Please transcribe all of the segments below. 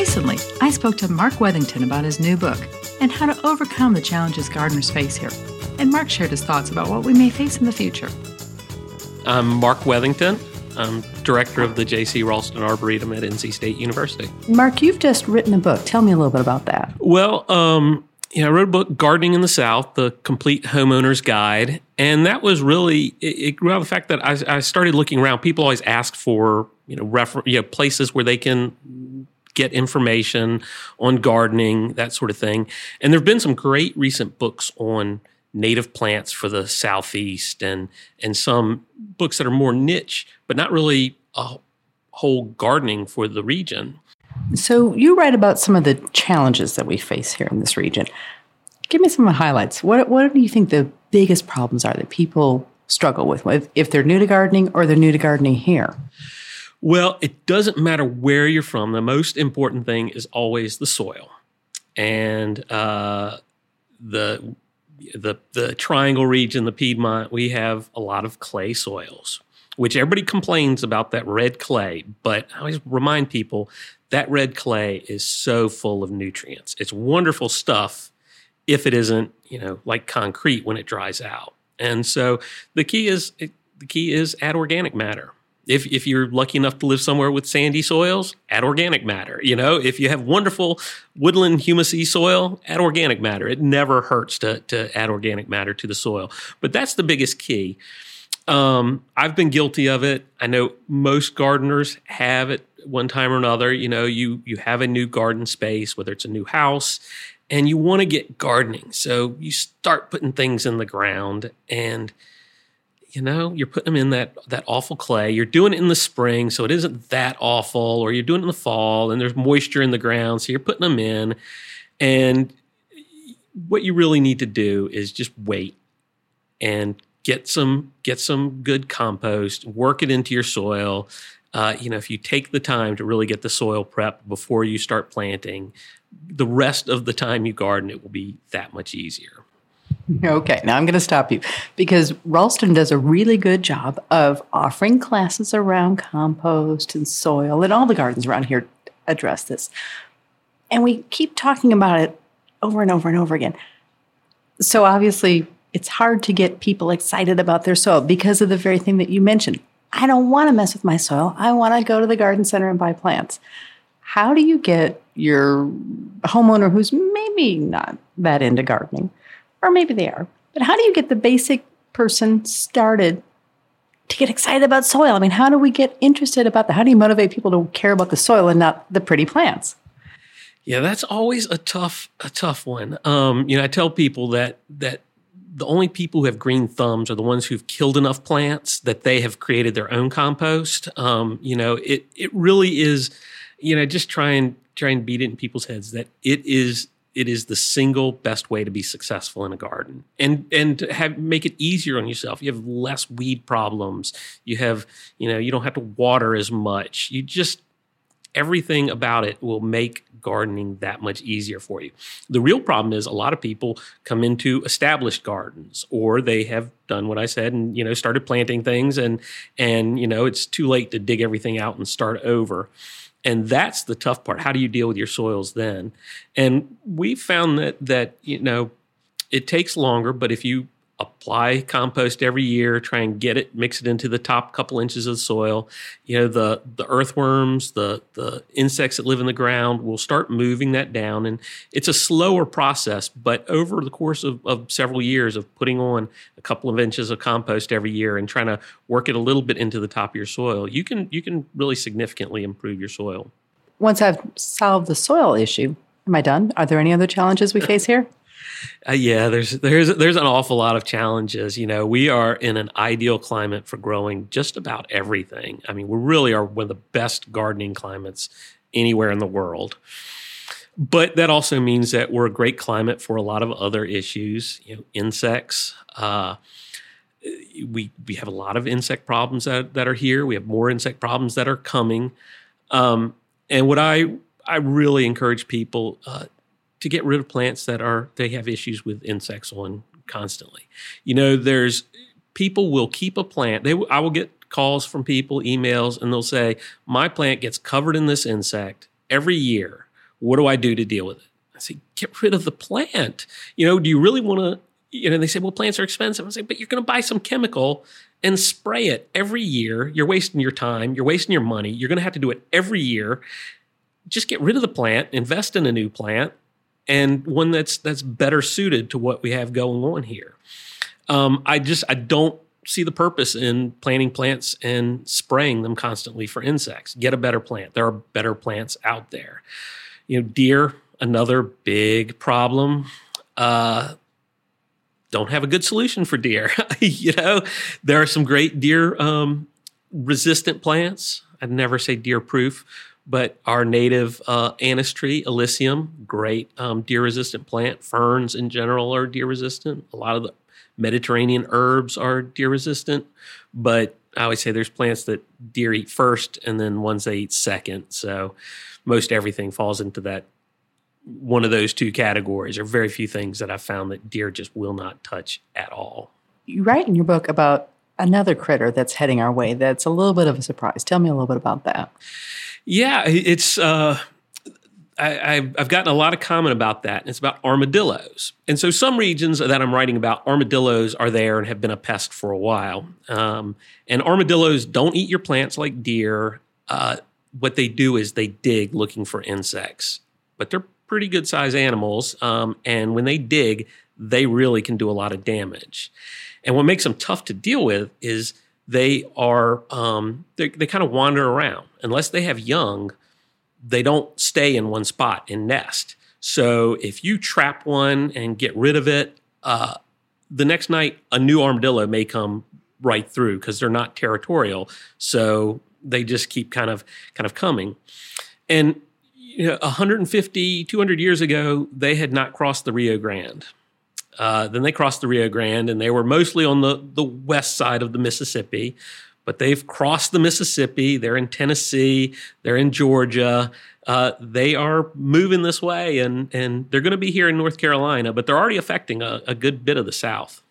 Recently, I spoke to Mark Weathington about his new book and how to overcome the challenges gardeners face here. And Mark shared his thoughts about what we may face in the future. I'm Mark Weathington. I'm director of the J.C. Raulston Arboretum at NC State University. Mark, you've just written a book. Tell me a little bit about that. Well, um, yeah, I wrote a book, Gardening in the South, the complete homeowner's guide. And that was really, it, it grew out of the fact that I, I, started looking around. People always ask for, you know, refer, you know, places where they can get information on gardening, that sort of thing. And there have been some great recent books on native plants for the southeast and and some books that are more niche but not really a whole gardening for the region. So you write about some of the challenges that we face here in this region. Give me some highlights. What what do you think the biggest problems are that people struggle with if they're new to gardening or they're new to gardening here well it doesn't matter where you're from the most important thing is always the soil and uh, the the the Triangle region, the Piedmont, we have a lot of clay soils, which everybody complains about that red clay. But I always remind people that red clay is so full of nutrients. It's wonderful stuff if it isn't, you know, like concrete when it dries out. And so the key is the key is add organic matter if if you're lucky enough to live somewhere with sandy soils, add organic matter. You know, if you have wonderful woodland humusy soil, add organic matter. It never hurts to to add organic matter to the soil. But that's the biggest key. Um, I've been guilty of it. I know most gardeners have it one time or another. You know, you you have a new garden space, whether it's a new house, and you want to get gardening. So you start putting things in the ground and you know, you're putting them in that that awful clay. You're doing it in the spring, so it isn't that awful, or you're doing it in the fall and there's moisture in the ground, so you're putting them in. And what you really need to do is just wait and get some get some good compost, work it into your soil. Uh, you know, if you take the time to really get the soil prep before you start planting, the rest of the time you garden, it will be that much easier. Okay, now I'm going to stop you because Raulston does a really good job of offering classes around compost and soil, and all the gardens around here address this. And we keep talking about it over and over and over again. So obviously, it's hard to get people excited about their soil because of the very thing that you mentioned. I don't want to mess with my soil. I want to go to the garden center and buy plants. How do you get your homeowner who's maybe not that into gardening? Or maybe they are. But how do you get the basic person started to get excited about soil? I mean, how do we get interested about that? How do you motivate people to care about the soil and not the pretty plants? Yeah, that's always a tough a tough one. Um, you know, I tell people that that the only people who have green thumbs are the ones who've killed enough plants that they have created their own compost. Um, you know, it it really is. You know, just try and try and beat it in people's heads that it is it is the single best way to be successful in a garden. And and have make it easier on yourself. You have less weed problems. You have you know you don't have to water as much. You just everything about it will make gardening that much easier for you. The real problem is a lot of people come into established gardens or they have done what i said and you know started planting things and and you know it's too late to dig everything out and start over and that's the tough part. How do you deal with your soils then? And we found that that you know it takes longer but if you apply compost every year, try and get it, mix it into the top couple inches of the soil. You know, the the earthworms, the the insects that live in the ground will start moving that down. And it's a slower process, but over the course of, of several years of putting on a couple of inches of compost every year and trying to work it a little bit into the top of your soil, you can you can really significantly improve your soil. Once I've solved the soil issue, am I done? Are there any other challenges we face here? Uh, yeah, there's there's there's an awful lot of challenges. You know, we are in an ideal climate for growing just about everything. I mean, we really are one of the best gardening climates anywhere in the world. But that also means that we're a great climate for a lot of other issues. You know, insects. Uh, we we have a lot of insect problems that, that are here. We have more insect problems that are coming. Um, and what I I really encourage people uh, to get rid of plants that are they have issues with insects on constantly. You know, there's people will keep a plant. They I will get calls from people, emails, and they'll say my plant gets covered in this insect every year. What do I do to deal with it? I say, get rid of the plant. You know, do you really want to? You know, they say, well, plants are expensive. I say, but you're going to buy some chemical and spray it every year. You're wasting your time. You're wasting your money. You're going to have to do it every year. Just get rid of the plant, invest in a new plant, and one that's that's better suited to what we have going on here. Um, I just I don't see the purpose in planting plants and spraying them constantly for insects. Get a better plant. There are better plants out there. You know, deer, another big problem. Uh, don't have a good solution for deer. you know, there are some great deer um, resistant plants. I'd never say deer proof, but our native uh, anise tree, Illicium, great um, deer resistant plant. Ferns in general are deer resistant. A lot of the Mediterranean herbs are deer resistant, but I always say there's plants that deer eat first and then ones they eat second. So most everything falls into that one of those two categories. There are very few things that I've found that deer just will not touch at all. You write in your book about another critter that's heading our way that's a little bit of a surprise. Tell me a little bit about that. Yeah, it's uh, I, have gotten a lot of comment about that, and it's about armadillos. And so, some regions that I'm writing about, armadillos are there and have been a pest for a while. Um, and armadillos don't eat your plants like deer. Uh, what they do is they dig looking for insects, but they're pretty good sized animals. Um, and when they dig, they really can do a lot of damage. And what makes them tough to deal with is they are um, they kind of wander around unless they have young they don't stay in one spot and nest. So if you trap one and get rid of it, uh, the next night a new armadillo may come right through because they're not territorial. So they just keep kind of kind of coming. And you know, 150, 200 years ago, they had not crossed the Rio Grande. Uh, then they crossed the Rio Grande, and they were mostly on the the west side of the Mississippi but they've crossed the Mississippi. They're in Tennessee. They're in Georgia. Uh, they are moving this way, and and they're going to be here in North Carolina, but they're already affecting a, a good bit of the South.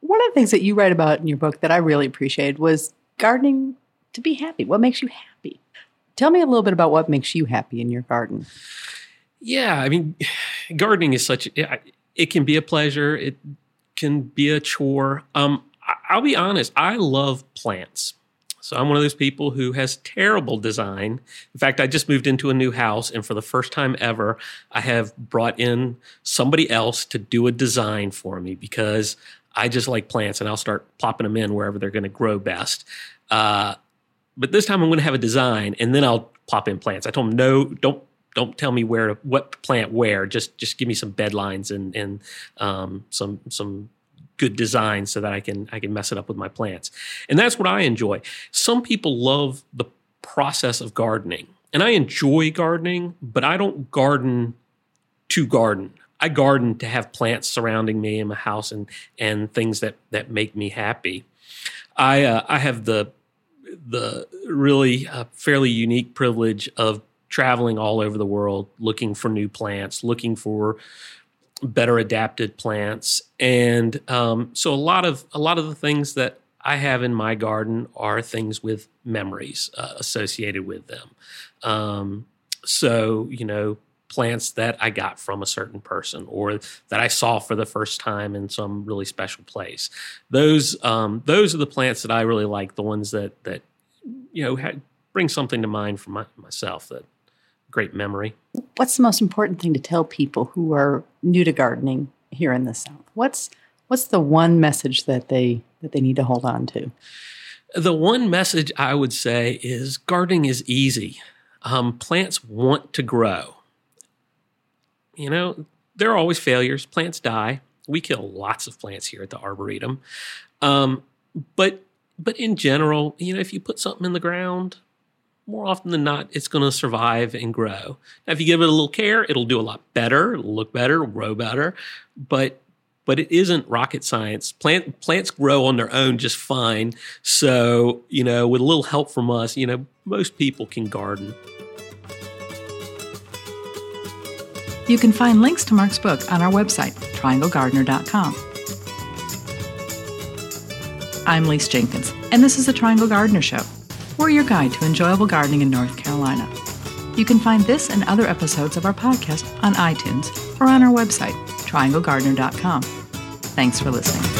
One of the things that you write about in your book that I really appreciated was gardening to be happy. What makes you happy? Tell me a little bit about what makes you happy in your garden. Yeah, I mean, gardening is such it can be a pleasure. It can be a chore. Um, I'll be honest, I love plants. So I'm one of those people who has terrible design. In fact, I just moved into a new house, and for the first time ever, I have brought in somebody else to do a design for me because I just like plants, and I'll start plopping them in wherever they're going to grow best. Uh, but this time, I'm going to have a design, and then I'll plop in plants. I told them, no, don't don't tell me where to, what plant where. Just just give me some bed lines and and um, some some good design so that I can I can mess it up with my plants. And that's what I enjoy. Some people love the process of gardening. And I enjoy gardening, but I don't garden to garden. I garden to have plants surrounding me in my house and and things that that make me happy. I uh, I have the the really uh, fairly unique privilege of traveling all over the world looking for new plants, looking for better adapted plants, and um, so a lot of a lot of the things that I have in my garden are things with memories uh, associated with them. Um, so you know plants that I got from a certain person or that I saw for the first time in some really special place. Those um, those are the plants that I really like. The ones that that you know bring something to mind for my, myself that great memory. What's the most important thing to tell people who are new to gardening here in the South? What's what's the one message that they that they need to hold on to? The one message I would say is gardening is easy. Um, plants want to grow. You know, there are always failures. Plants die. We kill lots of plants here at the Arboretum. Um, but but in general, you know, if you put something in the ground, more often than not, it's going to survive and grow. Now, if you give it a little care, it'll do a lot better. It'll look better, grow better. But but it isn't rocket science. Plant plants grow on their own just fine. So you know, with a little help from us, you know, most people can garden. You can find links to Mark's book on our website, trianglegardener.com. I'm Lise Jenkins, and this is the Triangle Gardener Show. We're your guide to enjoyable gardening in North Carolina. You can find this and other episodes of our podcast on iTunes or on our website, trianglegardener.com. Thanks for listening.